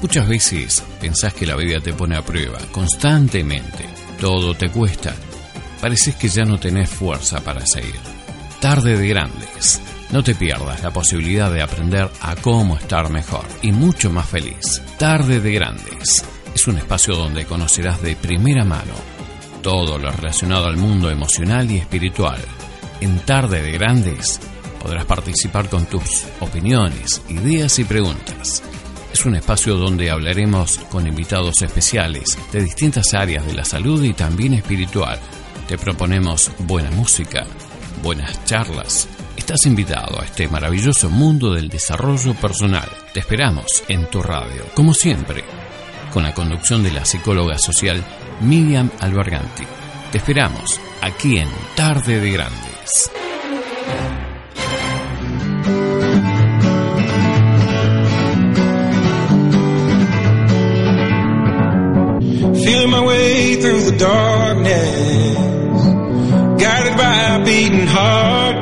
Muchas veces pensás que la vida te pone a prueba constantemente. Todo te cuesta. Pareces que ya no tenés fuerza para seguir. Tarde de grandes. No te pierdas la posibilidad de aprender a cómo estar mejor y mucho más feliz. Tarde de grandes. Es un espacio donde conocerás de primera mano todo lo relacionado al mundo emocional y espiritual. En Tarde de Grandes podrás participar con tus opiniones, ideas y preguntas. Es un espacio donde hablaremos con invitados especiales de distintas áreas de la salud y también espiritual. Te proponemos buena música, buenas charlas. Estás invitado a este maravilloso mundo del desarrollo personal. Te esperamos en tu radio, como siempre, con la conducción de la psicóloga social Miriam Alberganti. Te esperamos aquí en Tarde de Grandes. My way through the darkness, guided by a beating heart.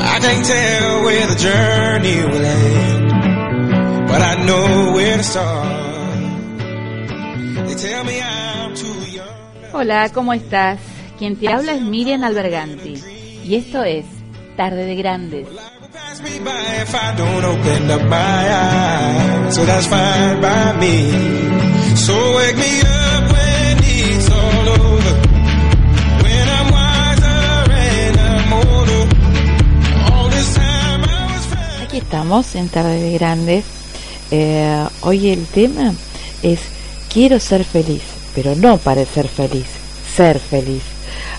I tell where the journey will end, but I know where to start. Hola, ¿cómo estás? Quien te habla es Miriam Alberganti y esto es Tarde de Grandes. Aquí estamos en Tarde de Grandes. Eh, hoy el tema es quiero ser feliz, pero no parecer feliz, ser feliz.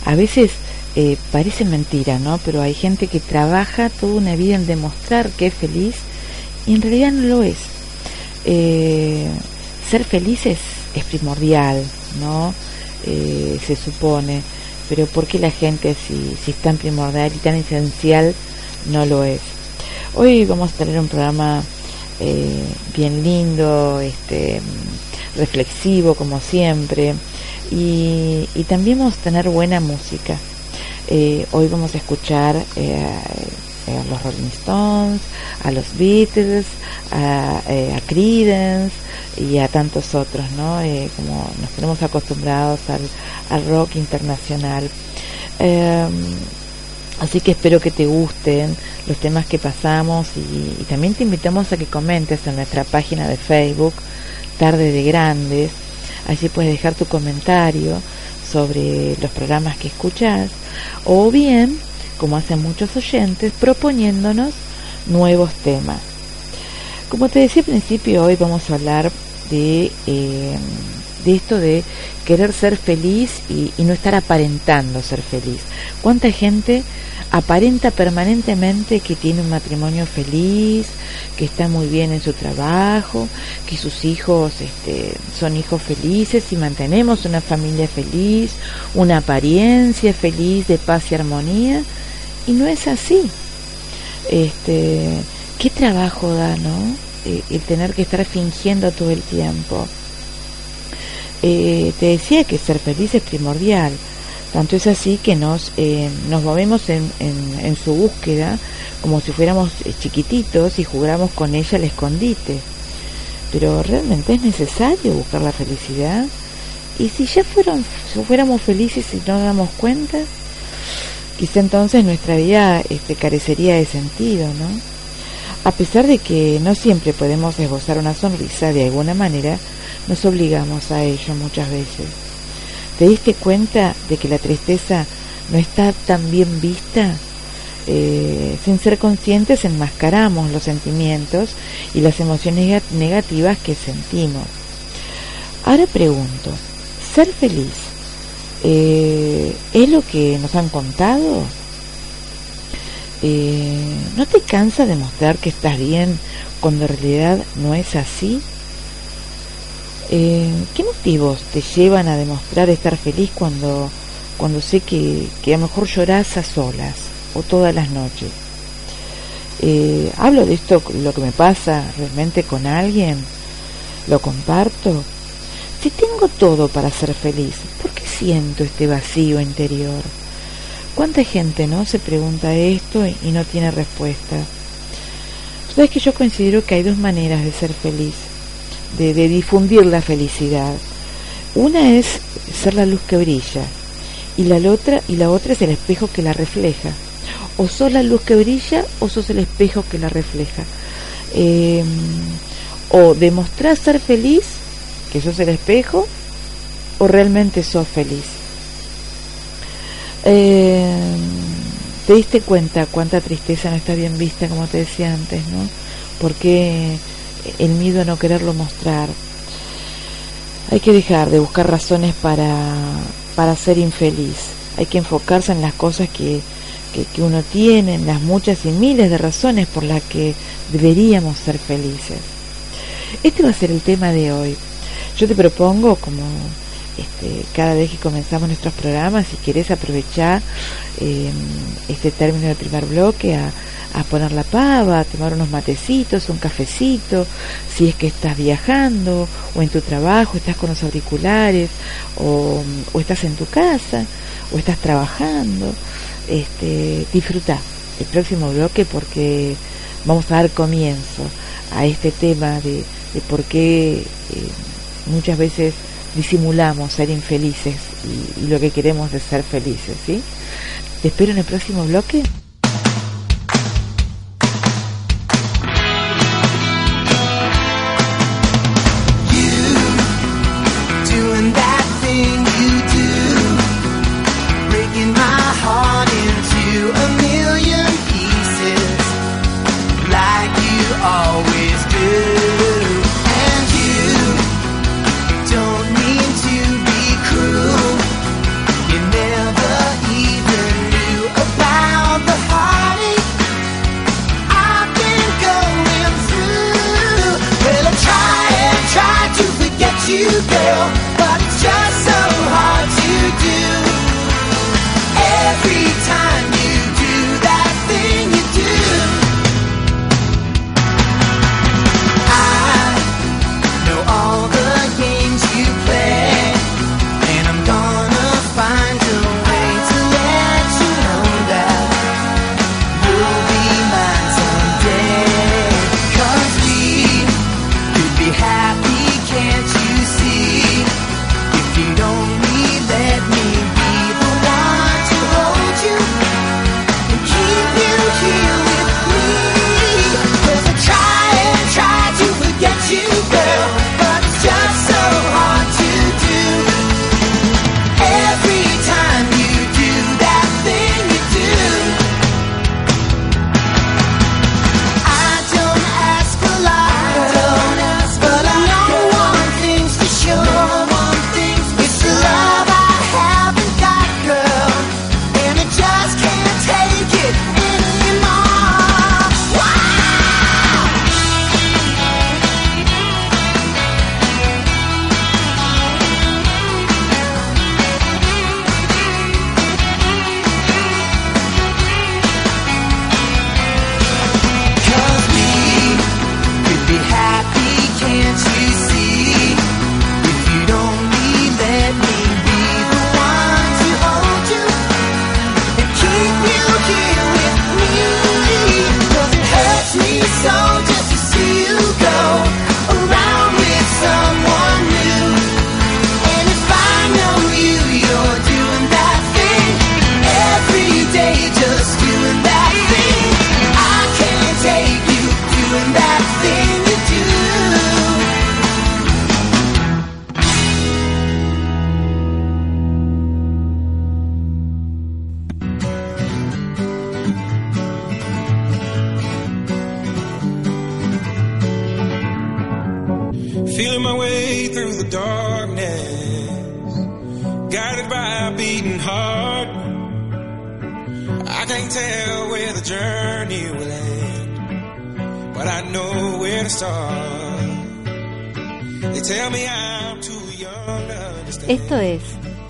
A veces eh, parece mentira, ¿no? Pero hay gente que trabaja toda una vida en demostrar que es feliz y en realidad no lo es. Eh, ser feliz es, es primordial, ¿no? Eh, se supone, pero ¿por qué la gente si, si es tan primordial y tan esencial no lo es? Hoy vamos a tener un programa eh, bien lindo, este, reflexivo como siempre, y, y también vamos a tener buena música. Eh, hoy vamos a escuchar eh, a los Rolling Stones, a los Beatles, a, eh, Creedence y a tantos otros, ¿no? Eh, como nos tenemos acostumbrados al, rock internacional. Eh, Así que espero que te gusten los temas que pasamos y, y también te invitamos a que comentes en nuestra página de Facebook, Tarde de Grandes. Allí puedes dejar tu comentario sobre los programas que escuchas o bien, como hacen muchos oyentes, proponiéndonos nuevos temas. Como te decía al principio, hoy vamos a hablar de, eh, de esto de querer ser feliz y, y no estar aparentando ser feliz. ¿Cuánta gente aparenta permanentemente que tiene un matrimonio feliz, que está muy bien en su trabajo, que sus hijos este, son hijos felices y mantenemos una familia feliz, una apariencia feliz de paz y armonía, y no es así. Este, ¿Qué trabajo da, no? Eh, el tener que estar fingiendo todo el tiempo. Eh, te decía que ser feliz es primordial. Tanto es así que nos, eh, nos movemos en, en, en, su búsqueda como si fuéramos eh, chiquititos y jugáramos con ella al escondite. Pero realmente es necesario buscar la felicidad. Y si ya fueron, fuéramos felices y no nos damos cuenta, quizá entonces nuestra vida este, carecería de sentido, ¿no? A pesar de que no siempre podemos esbozar una sonrisa de alguna manera, nos obligamos a ello muchas veces. ¿Te diste cuenta de que la tristeza no está tan bien vista? eh, sin ser conscientes enmascaramos los sentimientos y las emociones negativas que sentimos. Ahora pregunto, ¿ser feliz eh, es lo que nos han contado? Eh, ¿No te cansa de mostrar que estás bien cuando en realidad no es así? Eh, ¿Qué motivos te llevan a demostrar estar feliz cuando, cuando sé que, que a lo mejor lloras a solas o todas las noches? Eh, hablo de esto, lo que me pasa realmente con alguien, lo comparto. Si tengo todo para ser feliz, ¿por qué siento este vacío interior? ¿Cuánta gente no se pregunta esto y no tiene respuesta? Sabes que yo considero que hay dos maneras de ser feliz, de, difundir la felicidad. Una es ser la luz que brilla y la otra y la otra es el espejo que la refleja. O sos la luz que brilla o sos el espejo que la refleja. Em, o demostrar ser feliz, que sos el espejo, o realmente sos feliz. Eh, te diste cuenta cuánta tristeza no está bien vista, como te decía antes, ¿no? Porque el miedo a no quererlo mostrar. Hay que dejar de buscar razones para, para ser infeliz. Hay que enfocarse en las cosas que, que, uno tiene, en las muchas y miles de razones por las que deberíamos ser felices. Este va a ser el tema de hoy. Yo te propongo, como este, cada vez que comenzamos nuestros programas, si querés aprovechar eh, este término del primer bloque a, poner la pava, a tomar unos matecitos, un cafecito, si es que estás viajando o en tu trabajo, estás con los auriculares o, estás en tu casa o estás trabajando, este, disfruta el próximo bloque porque vamos a dar comienzo a este tema de, por qué eh, muchas veces disimulamos ser infelices y, lo que queremos es ser felices, ¿sí? Te espero en el próximo bloque.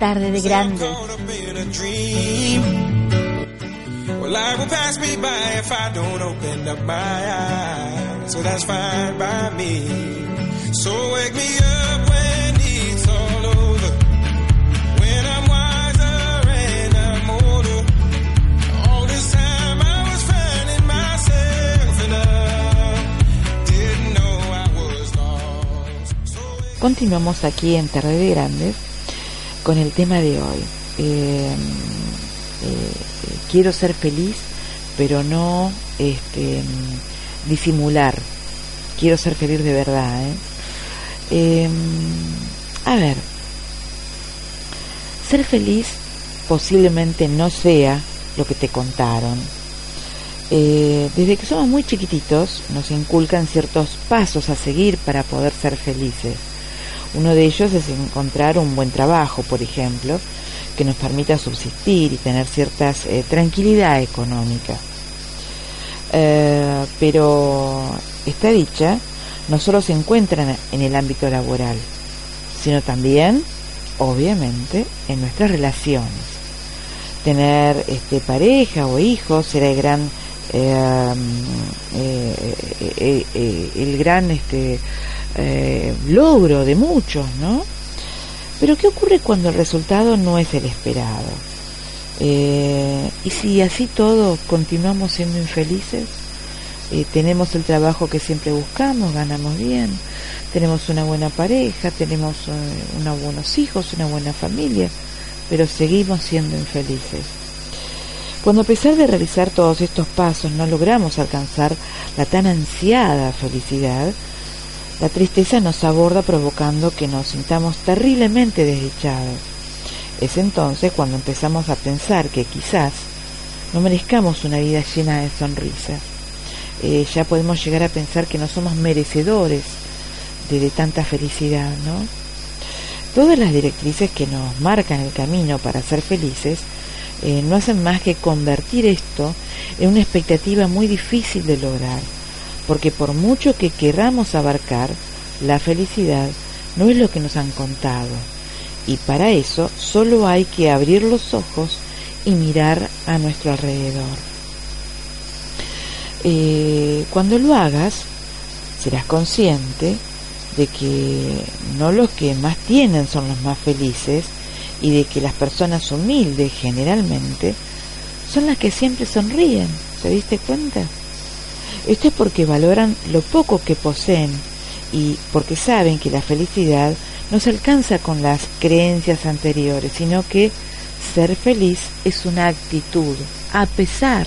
Lost. So wake Continuamos aquí en Tarde de Grandes con el tema de hoy. Eh, eh, quiero ser feliz, pero no este, disimular. Quiero ser feliz de verdad. ¿eh? Eh, a ver, ser feliz posiblemente no sea lo que te contaron. Eh, desde que somos muy chiquititos nos inculcan ciertos pasos a seguir para poder ser felices. Uno de ellos es encontrar un buen trabajo, por ejemplo, que nos permita subsistir y tener cierta eh, tranquilidad económica. Eh, pero esta dicha no solo se encuentra en el ámbito laboral, sino también, obviamente, en nuestras relaciones. Tener este, pareja o hijos será el gran, eh, eh, eh, eh, el gran este, eh, logro de muchos, ¿no? Pero ¿qué ocurre cuando el resultado no es el esperado? Eh, y si así todo continuamos siendo infelices, eh, tenemos el trabajo que siempre buscamos, ganamos bien, tenemos una buena pareja, tenemos eh, unos buenos hijos, una buena familia, pero seguimos siendo infelices. Cuando a pesar de realizar todos estos pasos no logramos alcanzar la tan ansiada felicidad, la tristeza nos aborda provocando que nos sintamos terriblemente desdichados. Es entonces cuando empezamos a pensar que quizás no merezcamos una vida llena de sonrisas. Eh, ya podemos llegar a pensar que no somos merecedores de, tanta felicidad, ¿no? Todas las directrices que nos marcan el camino para ser felices eh, no hacen más que convertir esto en una expectativa muy difícil de lograr porque por mucho que queramos abarcar, la felicidad no es lo que nos han contado. Y para eso solo hay que abrir los ojos y mirar a nuestro alrededor. Eh, cuando lo hagas, serás consciente de que no los que más tienen son los más felices y de que las personas humildes generalmente son las que siempre sonríen. ¿Te diste cuenta? Esto es porque valoran lo poco que poseen y porque saben que la felicidad no se alcanza con las creencias anteriores, sino que ser feliz es una actitud a pesar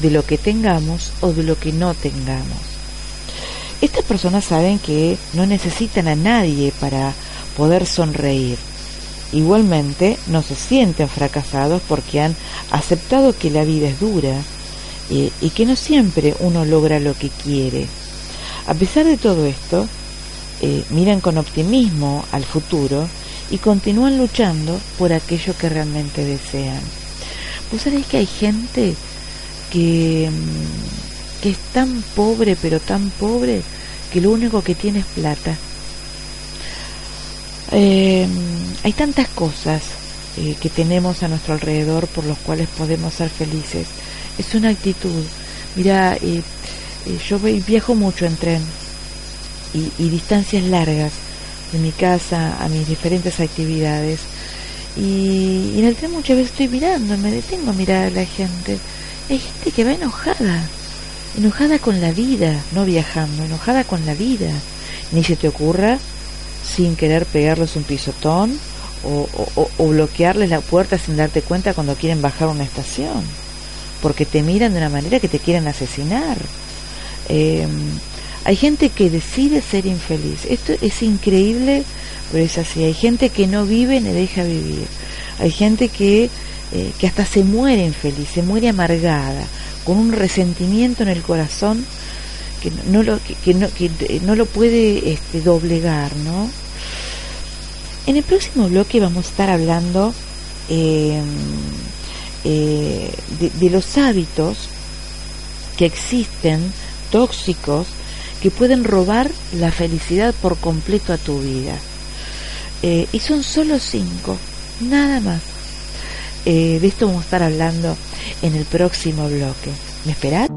de lo que tengamos o de lo que no tengamos. Estas personas saben que no necesitan a nadie para poder sonreír. Igualmente no se sienten fracasados porque han aceptado que la vida es dura y que no siempre uno logra lo que quiere. A pesar de todo esto, eh, miran con optimismo al futuro y continúan luchando por aquello que realmente desean. Vos sabéis que hay gente que, mm, que es tan pobre, pero tan pobre, que lo único que tiene es plata. Eh, hay tantas cosas eh, que tenemos a nuestro alrededor por los cuales podemos ser felices. Es una actitud. Mira, eh, eh, yo viajo mucho en tren y, y, distancias largas de mi casa a mis diferentes actividades. Y, en el tren muchas veces estoy mirando, me detengo a mirar a la gente. Hay gente que va enojada, enojada con la vida, no viajando, enojada con la vida. Ni se te ocurra, sin querer pegarles un pisotón, o, o, o, bloquearles la puerta sin darte cuenta cuando quieren bajar una estación, porque te miran de una manera que te quieren asesinar. Eh, hay gente que decide ser infeliz. Esto es increíble, pero es así. Hay gente que no vive ni deja vivir. Hay gente que, eh, que hasta se muere infeliz, se muere amargada, con un resentimiento en el corazón que no lo que, no, que no lo puede este, doblegar no en el próximo bloque vamos a estar hablando em, eh, de, los hábitos que existen tóxicos que pueden robar la felicidad por completo a tu vida. Eh, y son solo cinco nada más. Eh, de esto vamos a estar hablando en el próximo bloque. ¿me esperás?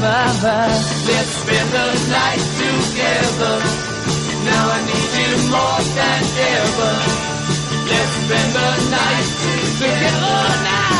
my mind. Let's spend the night together. Now I need you more than ever. Let's spend the night together now.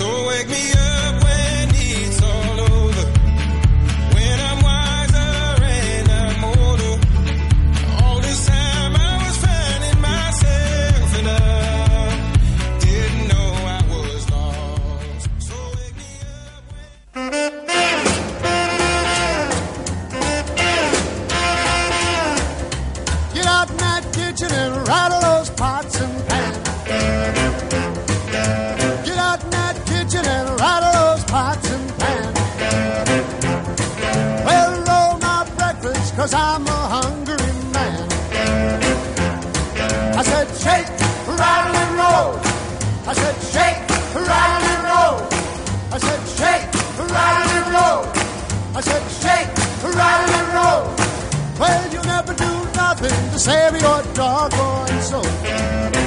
So wake me up cause I'm a hungry man. I said, shake, rattle and roll. I said, shake, rattle and roll. I said, shake, rattle and roll. I said, shake, rattle and roll. Well, you never do nothing to save your doggone soul.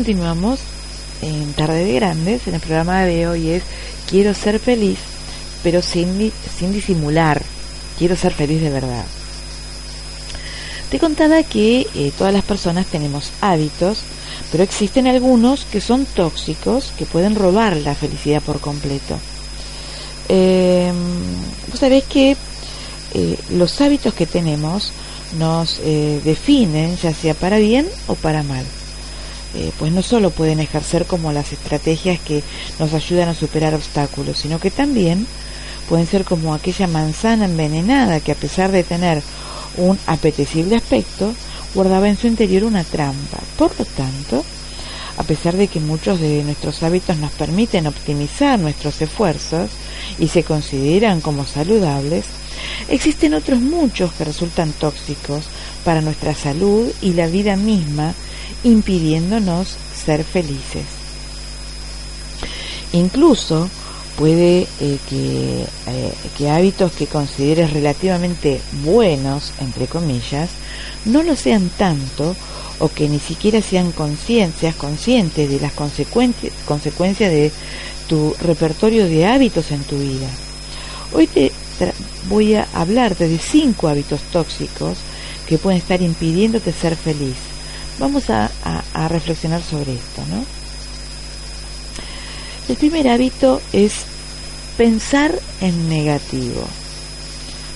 Continuamos en Tarde de Grandes. En el programa de hoy es Quiero ser feliz, pero sin, sin disimular. Quiero ser feliz de verdad. Te contaba que eh, todas las personas tenemos hábitos, pero existen algunos que son tóxicos, que pueden robar la felicidad por completo. Eh, Vos sabés que eh, los hábitos que tenemos nos eh, definen, ya sea para bien o para mal. Eh, pues no solo pueden ejercer como las estrategias que nos ayudan a superar obstáculos, sino que también pueden ser como aquella manzana envenenada que a pesar de tener un apetecible aspecto, guardaba en su interior una trampa. Por lo tanto, a pesar de que muchos de nuestros hábitos nos permiten optimizar nuestros esfuerzos y se consideran como saludables, existen otros muchos que resultan tóxicos para nuestra salud y la vida misma, impidiéndonos ser felices. Incluso puede eh, que, eh, que hábitos que consideres relativamente buenos, entre comillas, no lo sean tanto o que ni siquiera sean conciencias, conscientes de las consecuencias, consecuencias de tu repertorio de hábitos en tu vida. Hoy te voy a hablarte de cinco hábitos tóxicos que pueden estar impidiéndote ser feliz. Vamos a, a- reflexionar sobre esto, ¿no? El primer hábito es pensar en negativo.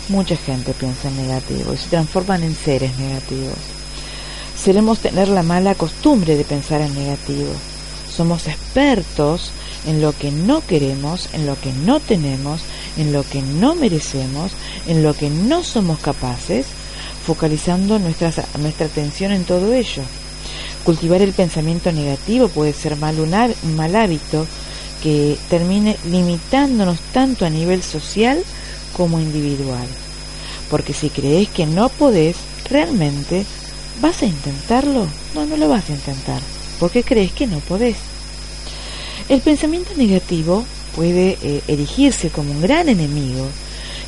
Mucha gente piensa en negativo y se transforman en seres negativos. Solemos tener la mala costumbre de pensar en negativo. Somos expertos en lo que no queremos, en lo que no tenemos, en lo que no merecemos, en lo que no somos capaces, focalizando nuestras- nuestra atención en todo ello. Cultivar el pensamiento negativo puede ser mal un, mal hábito que termine limitándonos tanto a nivel social como individual. Porque si crees que no podés, realmente vas a intentarlo. No, no lo vas a intentar, porque crees que no podés. El pensamiento negativo puede eh, erigirse como un gran enemigo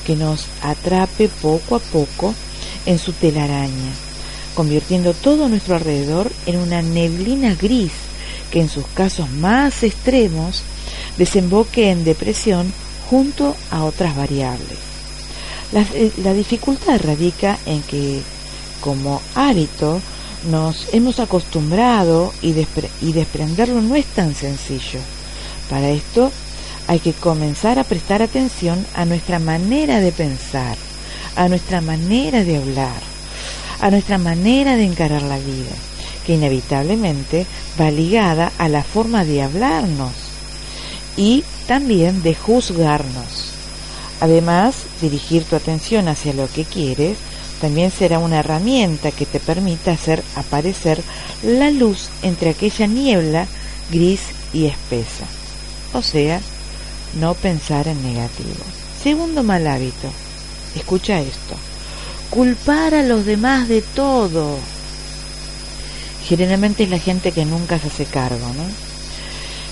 que nos atrape poco a poco en su telaraña, convirtiendo todo nuestro alrededor en una neblina gris que en sus casos más extremos desemboque en depresión junto a otras variables. La, dificultad radica en que como hábito nos hemos acostumbrado y desprenderlo no es tan sencillo. Para esto hay que comenzar a prestar atención a nuestra manera de pensar, a nuestra manera de hablar, a nuestra manera de encarar la vida, que inevitablemente va ligada a la forma de hablarnos y también de juzgarnos. Además, dirigir tu atención hacia lo que quieres también será una herramienta que te permita hacer aparecer la luz entre aquella niebla gris y espesa. O sea, no pensar en negativo. Segundo mal hábito, escucha esto, culpar a los demás de todo. Generalmente es la gente que nunca se hace cargo, ¿no?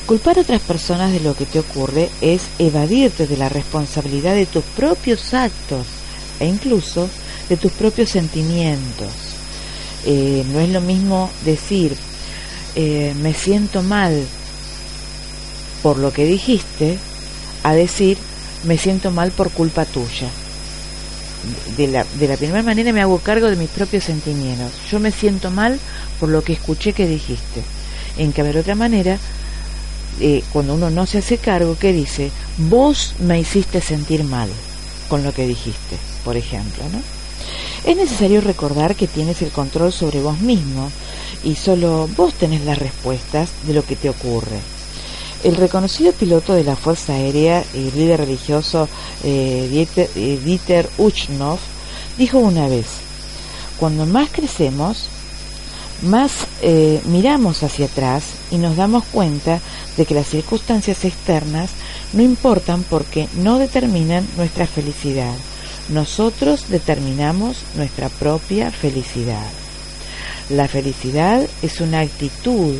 Culpar a otras personas de lo que te ocurre es evadirte de la responsabilidad de tus propios actos e incluso de tus propios sentimientos. Eh, no es lo mismo decir eh, me siento mal por lo que dijiste a decir me siento mal por culpa tuya. De la, de la primera manera me hago cargo de mis propios sentimientos. Yo me siento mal por lo que escuché que dijiste. En cambio, de otra manera, eh, cuando uno no se hace cargo, ¿qué dice? Vos me hiciste sentir mal con lo que dijiste, por ejemplo, ¿no? Es necesario recordar que tienes el control sobre vos mismo y solo vos tenés las respuestas de lo que te ocurre. El reconocido piloto de la Fuerza Aérea y líder religioso eh, Dieter, eh, Dieter dijo una vez, cuando más crecemos, más eh, miramos hacia atrás y nos damos cuenta de que las circunstancias externas no importan porque no determinan nuestra felicidad. Nosotros determinamos nuestra propia felicidad. La felicidad es una actitud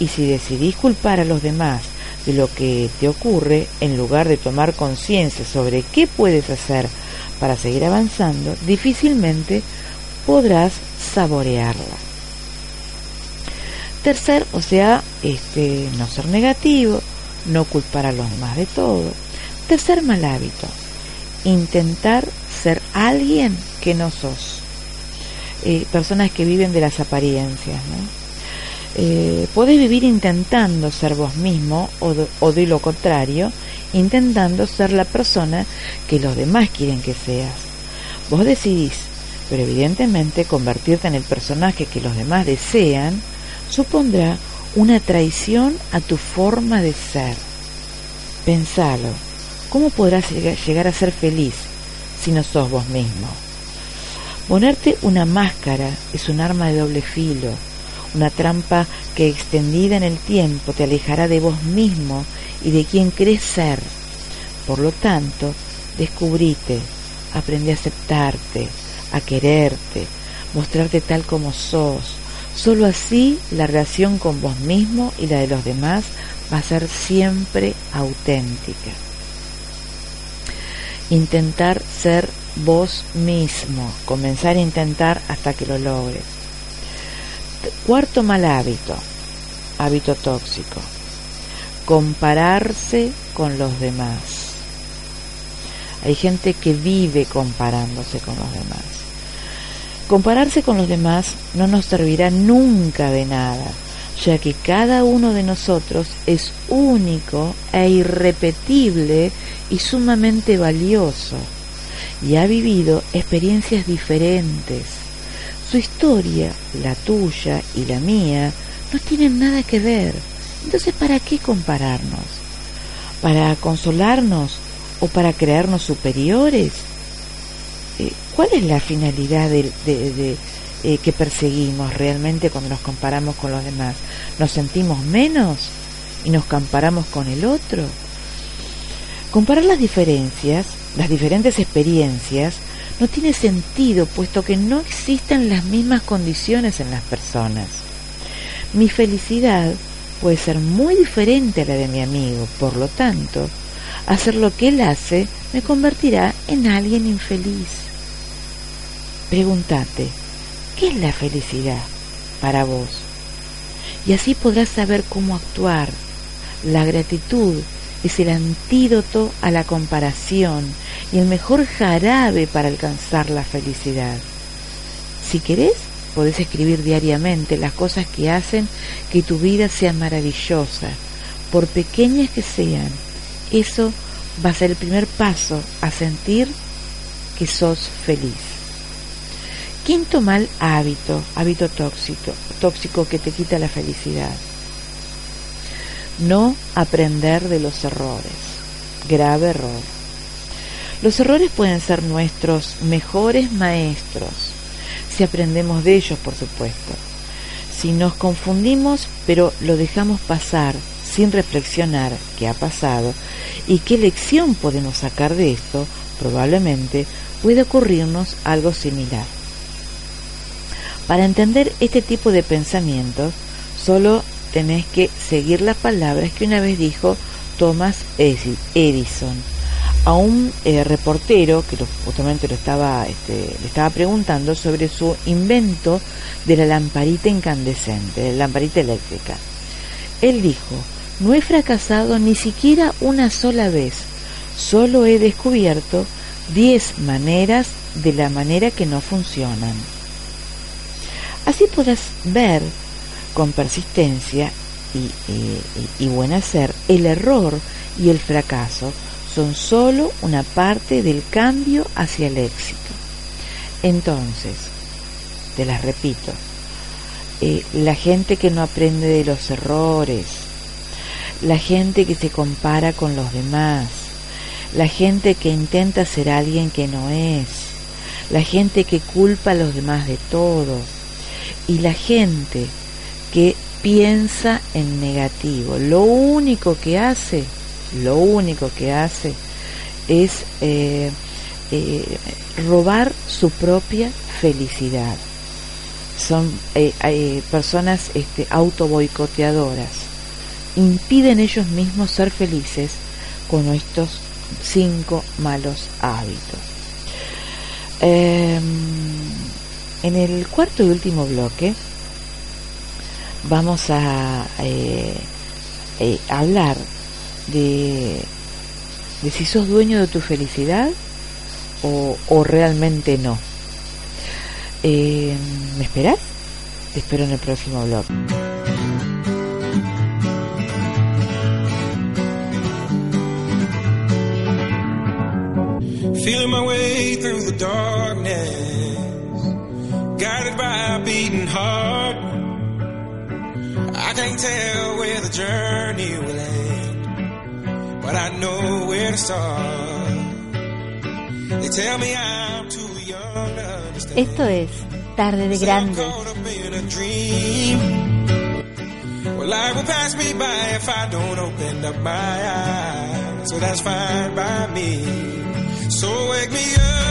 y si decidís culpar a los demás de lo que te ocurre, en lugar de tomar conciencia sobre qué puedes hacer para seguir avanzando, difícilmente podrás saborearla. Tercer, o sea, este, no ser negativo, no culpar a los demás de todo. Tercer mal hábito, intentar ser alguien que no sos. Eh, personas que viven de las apariencias, ¿no? Eh, podés vivir intentando ser vos mismo o o de lo contrario, intentando ser la persona que los demás quieren que seas. Vos decidís, pero evidentemente convertirte en el personaje que los demás desean supondrá una traición a tu forma de ser. Pensalo, ¿cómo podrás llegar a ser feliz si no sos vos mismo? Ponerte una máscara es un arma de doble filo, una trampa que extendida en el tiempo te alejará de vos mismo y de quien crees ser. Por lo tanto, descubrite, aprende a aceptarte, a quererte, mostrarte tal como sos. Solo así la relación con vos mismo y la de los demás va a ser siempre auténtica. Intentar ser vos mismo, comenzar a intentar hasta que lo logres. Cuarto mal hábito, hábito tóxico, compararse con los demás. Hay gente que vive comparándose con los demás. Compararse con los demás no nos servirá nunca de nada, ya que cada uno de nosotros es único e irrepetible y sumamente valioso, y ha vivido experiencias diferentes. Su historia, la tuya y la mía, no tienen nada que ver. Entonces, ¿para qué compararnos? ¿Para consolarnos o para creernos superiores? Eh, ¿Cuál es la finalidad de, de eh, que perseguimos realmente cuando nos comparamos con los demás? ¿Nos sentimos menos y nos comparamos con el otro? Comparar las diferencias, las diferentes experiencias, no tiene sentido puesto que no existen las mismas condiciones en las personas. Mi felicidad puede ser muy diferente a la de mi amigo, por lo tanto, hacer lo que él hace me convertirá en alguien infeliz. Pregúntate, ¿qué es la felicidad para vos? Y así podrás saber cómo actuar. La gratitud es el antídoto a la comparación y el mejor jarabe para alcanzar la felicidad. Si querés, podés escribir diariamente las cosas que hacen que tu vida sea maravillosa, por pequeñas que sean. Eso va a ser el primer paso a sentir que sos feliz. Quinto mal hábito, hábito tóxico, tóxico que te quita la felicidad. No aprender de los errores. Grave error. Los errores pueden ser nuestros mejores maestros, si aprendemos de ellos, por supuesto. Si nos confundimos, pero lo dejamos pasar sin reflexionar qué ha pasado y qué lección podemos sacar de esto, probablemente puede ocurrirnos algo similar. Para entender este tipo de pensamientos, solo tenés que seguir las palabras que una vez dijo Thomas Edison a un eh, reportero que justamente lo estaba, este, le estaba preguntando sobre su invento de la lamparita incandescente, de la lamparita eléctrica. Él dijo, no he fracasado ni siquiera una sola vez, solo he descubierto diez maneras de la manera que no funcionan. Así podrás ver con persistencia y, buen hacer, el error y el fracaso son sólo una parte del cambio hacia el éxito. Entonces, te las repito, eh, la gente que no aprende de los errores, la gente que se compara con los demás, la gente que intenta ser alguien que no es, la gente que culpa a los demás de todo y la gente que piensa en negativo. Lo único que hace, lo único que hace es eh, eh, robar su propia felicidad. Son eh, personas este, auto boicoteadoras. Impiden ellos mismos ser felices con estos cinco malos hábitos. Em, en el cuarto y último bloque vamos a eh, eh, hablar de, si sos dueño de tu felicidad o, realmente no. Eh, ¿Me esperas? Te espero en el próximo blog. Feeling my way through the darkness, guided by a beating heart. Tell where the journey will end, but I know where to start. They tell me I'm too young to understand. Esto es Tarde de dream. Well, life will pass me by if I don't open up my eyes. So that's fine by me. So wake me up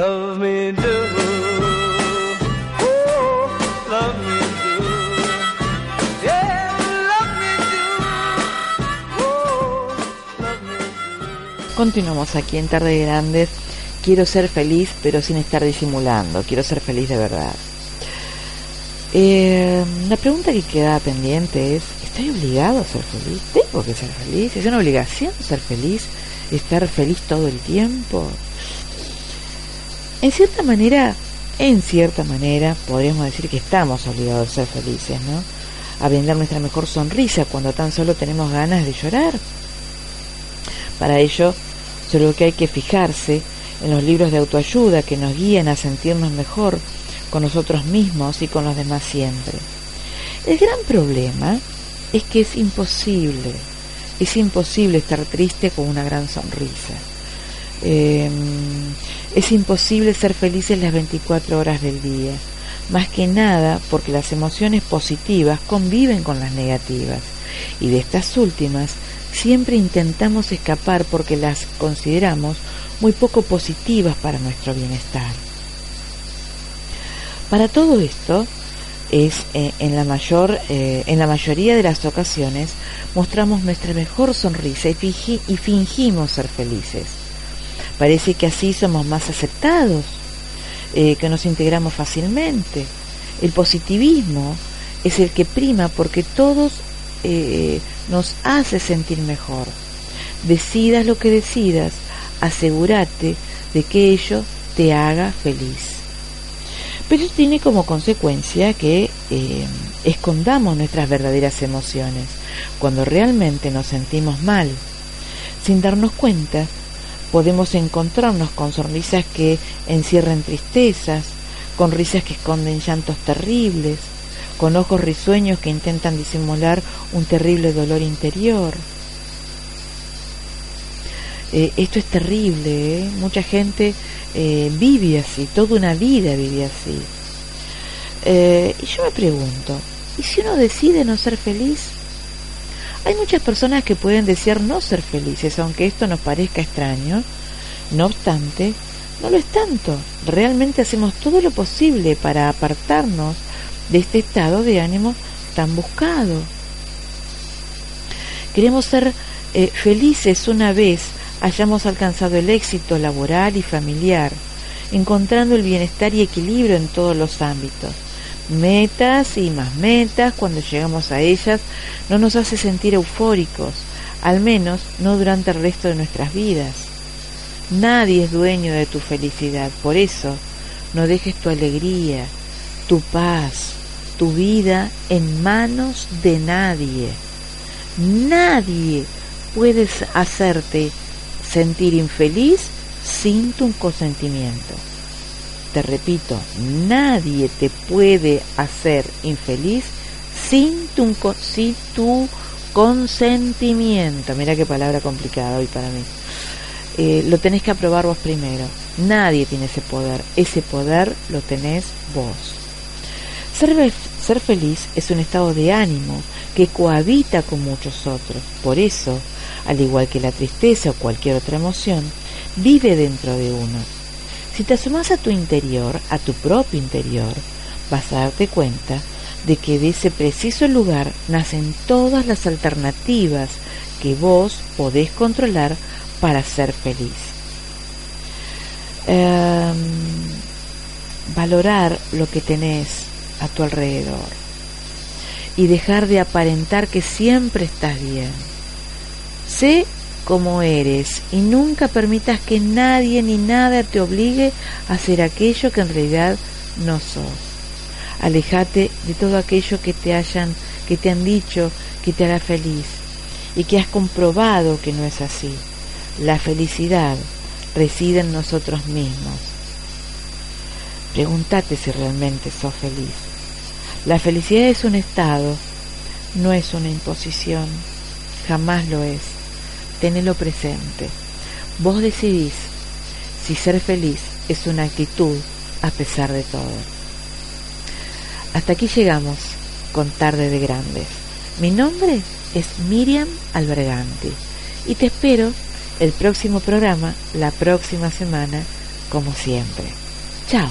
Love me. Continuamos aquí en Tarde de Grandes. Quiero ser feliz, pero sin estar disimulando. Quiero ser feliz de verdad. Eh, la pregunta que queda pendiente es, ¿estoy obligado a ser feliz? ¿Tengo que ser feliz? ¿Es una obligación ser feliz? ¿Estar feliz todo el tiempo? En cierta manera, en cierta manera, podríamos decir que estamos obligados a ser felices, ¿no? A brindar nuestra mejor sonrisa cuando tan solo tenemos ganas de llorar. Para ello, solo que hay que fijarse en los libros de autoayuda que nos guían a sentirnos mejor con nosotros mismos y con los demás siempre. El gran problema es que es imposible, es imposible estar triste con una gran sonrisa. Eh, es imposible ser felices las 24 horas del día, más que nada porque las emociones positivas conviven con las negativas y de estas últimas siempre intentamos escapar porque las consideramos muy poco positivas para nuestro bienestar. Para todo esto, es eh, en la mayor eh, en la mayoría de las ocasiones mostramos nuestra mejor sonrisa y, fingi- y fingimos ser felices. Parece que así somos más aceptados, eh, que nos integramos fácilmente. El positivismo es el que prima porque todos eh, nos hace sentir mejor. Decidas lo que decidas, asegúrate de que ello te haga feliz. Pero eso tiene como consecuencia que eh, escondamos nuestras verdaderas emociones cuando realmente nos sentimos mal. Sin darnos cuenta, podemos encontrarnos con sonrisas que encierran tristezas, con risas que esconden llantos terribles, con ojos risueños que intentan disimular un terrible dolor interior. Eh, esto es terrible, ¿eh? mucha gente eh, vive así, toda una vida vive así. Y yo me pregunto, ¿y si uno decide no ser feliz? Hay muchas personas que pueden desear no ser felices, aunque esto nos parezca extraño. No obstante, no lo es tanto. Realmente hacemos todo lo posible para apartarnos de este estado de ánimo tan buscado. Queremos ser eh, felices una vez hayamos alcanzado el éxito laboral y familiar, encontrando el bienestar y equilibrio en todos los ámbitos. Metas y más metas, cuando llegamos a ellas, no nos hace sentir eufóricos, al menos no durante el resto de nuestras vidas. Nadie es dueño de tu felicidad, por eso no dejes tu alegría, tu paz, tu vida en manos de nadie. Nadie puede hacerte sentir infeliz sin tu consentimiento. Te repito, nadie te puede hacer infeliz sin tu, consentimiento. Mira qué palabra complicada hoy para mí. Eh, lo tenés que aprobar vos primero. Nadie tiene ese poder. Ese poder lo tenés vos. Ser feliz es un estado de ánimo que cohabita con muchos otros. Por eso, al igual que la tristeza o cualquier otra emoción, vive dentro de uno. Si te asomas a tu interior, a tu propio interior, vas a darte cuenta de que de ese preciso lugar nacen todas las alternativas que vos podés controlar para ser feliz. Em, valorar lo que tenés a tu alrededor y dejar de aparentar que siempre estás bien. Sé como eres y nunca permitas que nadie ni nada te obligue a hacer aquello que en realidad no sos. Alejate de todo aquello que te hayan, que te han dicho que te hará feliz y que has comprobado que no es así. La felicidad reside en nosotros mismos. Pregúntate si realmente sos feliz. La felicidad es un estado, no es una imposición, jamás lo es. Tenelo presente. Vos decidís si ser feliz es una actitud a pesar de todo. Hasta aquí llegamos con Tarde de Grandes. Mi nombre es Miriam Alberganti y te espero el próximo programa, la próxima semana, como siempre. Chao.